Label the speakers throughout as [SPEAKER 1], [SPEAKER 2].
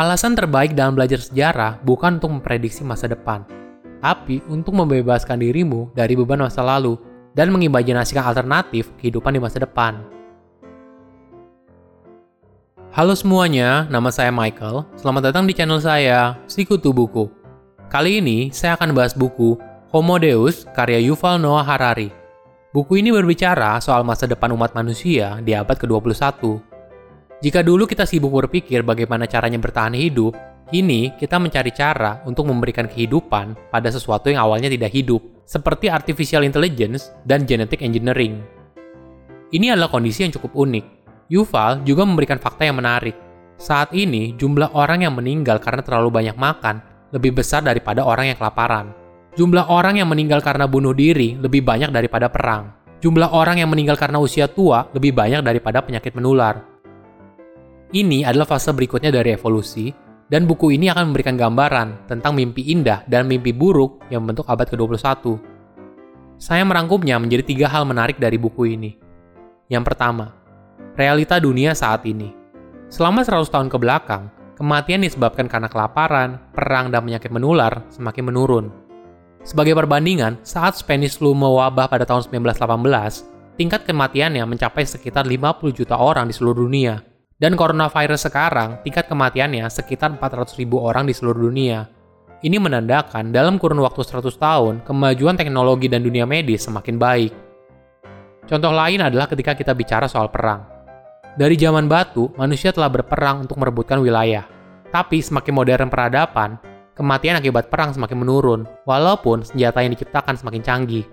[SPEAKER 1] Alasan terbaik dalam belajar sejarah bukan untuk memprediksi masa depan, tapi untuk membebaskan dirimu dari beban masa lalu dan mengimajinasikan alternatif kehidupan di masa depan. Halo semuanya, nama saya Michael. Selamat datang di channel saya, Sikutu Buku. Kali ini saya akan bahas buku Homo Deus karya Yuval Noah Harari. Buku ini berbicara soal masa depan umat manusia di abad ke-21. Jika dulu kita sibuk berpikir bagaimana caranya bertahan hidup, kini kita mencari cara untuk memberikan kehidupan pada sesuatu yang awalnya tidak hidup, seperti artificial intelligence dan genetic engineering. Ini adalah kondisi yang cukup unik. Yuval juga memberikan fakta yang menarik. Saat ini, jumlah orang yang meninggal karena terlalu banyak makan lebih besar daripada orang yang kelaparan. Jumlah orang yang meninggal karena bunuh diri lebih banyak daripada perang. Jumlah orang yang meninggal karena usia tua lebih banyak daripada penyakit menular. Ini adalah fase berikutnya dari evolusi, dan buku ini akan memberikan gambaran tentang mimpi indah dan mimpi buruk yang membentuk abad ke-21. Saya merangkumnya menjadi tiga hal menarik dari buku ini. Yang pertama, realita dunia saat ini. Selama 100 tahun ke belakang, kematian disebabkan karena kelaparan, perang, dan penyakit menular semakin menurun. Sebagai perbandingan, saat Spanish flu mewabah pada tahun 1918, tingkat kematiannya mencapai sekitar 50 juta orang di seluruh dunia – dan coronavirus sekarang, tingkat kematiannya sekitar 400 ribu orang di seluruh dunia. Ini menandakan dalam kurun waktu 100 tahun, kemajuan teknologi dan dunia medis semakin baik. Contoh lain adalah ketika kita bicara soal perang. Dari zaman batu, manusia telah berperang untuk merebutkan wilayah. Tapi semakin modern peradaban, kematian akibat perang semakin menurun, walaupun senjata yang diciptakan semakin canggih.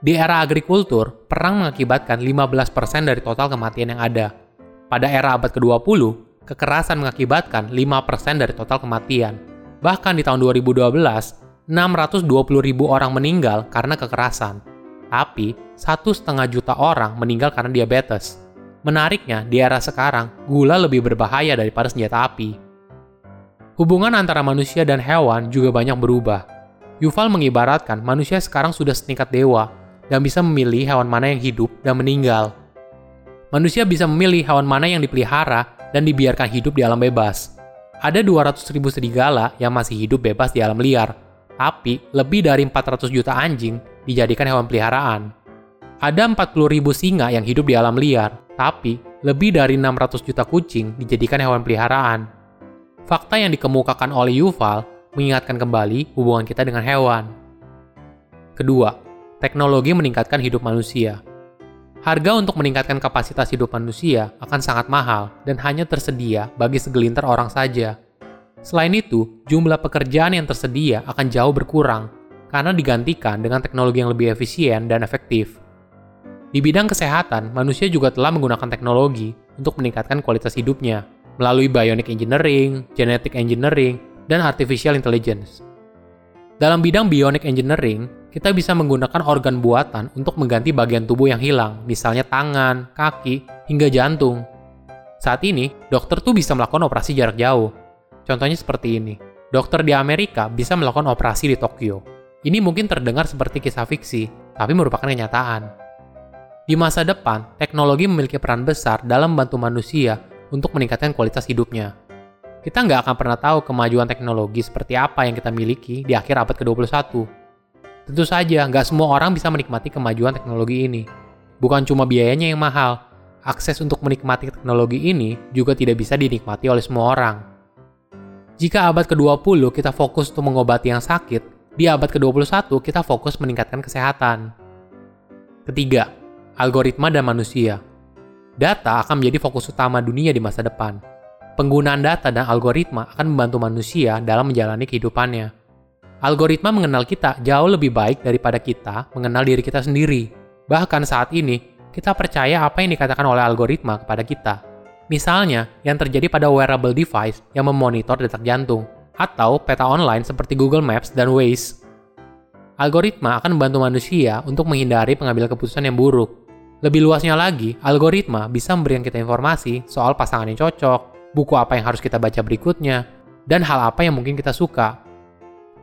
[SPEAKER 1] Di era agrikultur, perang mengakibatkan 15% dari total kematian yang ada, pada era abad ke-20, kekerasan mengakibatkan 5% dari total kematian. Bahkan di tahun 2012, 620 ribu orang meninggal karena kekerasan. Tapi, satu setengah juta orang meninggal karena diabetes. Menariknya, di era sekarang, gula lebih berbahaya daripada senjata api. Hubungan antara manusia dan hewan juga banyak berubah. Yuval mengibaratkan manusia sekarang sudah setingkat dewa dan bisa memilih hewan mana yang hidup dan meninggal manusia bisa memilih hewan mana yang dipelihara dan dibiarkan hidup di alam bebas. Ada 200 ribu serigala yang masih hidup bebas di alam liar, tapi lebih dari 400 juta anjing dijadikan hewan peliharaan. Ada 40 ribu singa yang hidup di alam liar, tapi lebih dari 600 juta kucing dijadikan hewan peliharaan. Fakta yang dikemukakan oleh Yuval mengingatkan kembali hubungan kita dengan hewan. Kedua, teknologi meningkatkan hidup manusia. Harga untuk meningkatkan kapasitas hidup manusia akan sangat mahal dan hanya tersedia bagi segelintir orang saja. Selain itu, jumlah pekerjaan yang tersedia akan jauh berkurang karena digantikan dengan teknologi yang lebih efisien dan efektif. Di bidang kesehatan, manusia juga telah menggunakan teknologi untuk meningkatkan kualitas hidupnya melalui bionic engineering, genetic engineering, dan artificial intelligence. Dalam bidang bionic engineering, kita bisa menggunakan organ buatan untuk mengganti bagian tubuh yang hilang, misalnya tangan, kaki, hingga jantung. Saat ini, dokter tuh bisa melakukan operasi jarak jauh. Contohnya seperti ini. Dokter di Amerika bisa melakukan operasi di Tokyo. Ini mungkin terdengar seperti kisah fiksi, tapi merupakan kenyataan. Di masa depan, teknologi memiliki peran besar dalam membantu manusia untuk meningkatkan kualitas hidupnya kita nggak akan pernah tahu kemajuan teknologi seperti apa yang kita miliki di akhir abad ke-21. Tentu saja, nggak semua orang bisa menikmati kemajuan teknologi ini. Bukan cuma biayanya yang mahal, akses untuk menikmati teknologi ini juga tidak bisa dinikmati oleh semua orang. Jika abad ke-20 kita fokus untuk mengobati yang sakit, di abad ke-21 kita fokus meningkatkan kesehatan. Ketiga, algoritma dan manusia. Data akan menjadi fokus utama dunia di masa depan Penggunaan data dan algoritma akan membantu manusia dalam menjalani kehidupannya. Algoritma mengenal kita jauh lebih baik daripada kita mengenal diri kita sendiri. Bahkan saat ini, kita percaya apa yang dikatakan oleh algoritma kepada kita. Misalnya, yang terjadi pada wearable device yang memonitor detak jantung, atau peta online seperti Google Maps dan Waze. Algoritma akan membantu manusia untuk menghindari pengambil keputusan yang buruk. Lebih luasnya lagi, algoritma bisa memberikan kita informasi soal pasangan yang cocok, buku apa yang harus kita baca berikutnya, dan hal apa yang mungkin kita suka.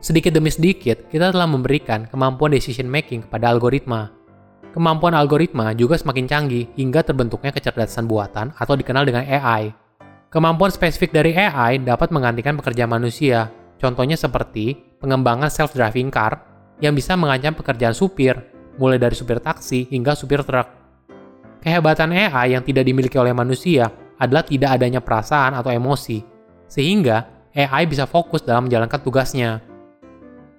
[SPEAKER 1] Sedikit demi sedikit, kita telah memberikan kemampuan decision making kepada algoritma. Kemampuan algoritma juga semakin canggih hingga terbentuknya kecerdasan buatan atau dikenal dengan AI. Kemampuan spesifik dari AI dapat menggantikan pekerjaan manusia, contohnya seperti pengembangan self-driving car yang bisa mengancam pekerjaan supir, mulai dari supir taksi hingga supir truk. Kehebatan AI yang tidak dimiliki oleh manusia adalah tidak adanya perasaan atau emosi, sehingga AI bisa fokus dalam menjalankan tugasnya.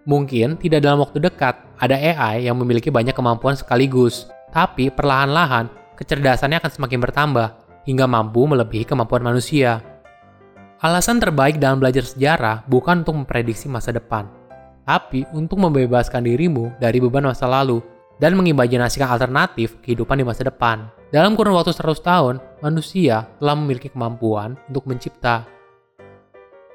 [SPEAKER 1] Mungkin tidak dalam waktu dekat ada AI yang memiliki banyak kemampuan sekaligus, tapi perlahan-lahan kecerdasannya akan semakin bertambah hingga mampu melebihi kemampuan manusia. Alasan terbaik dalam belajar sejarah bukan untuk memprediksi masa depan, tapi untuk membebaskan dirimu dari beban masa lalu dan mengimajinasikan alternatif kehidupan di masa depan. Dalam kurun waktu 100 tahun, manusia telah memiliki kemampuan untuk mencipta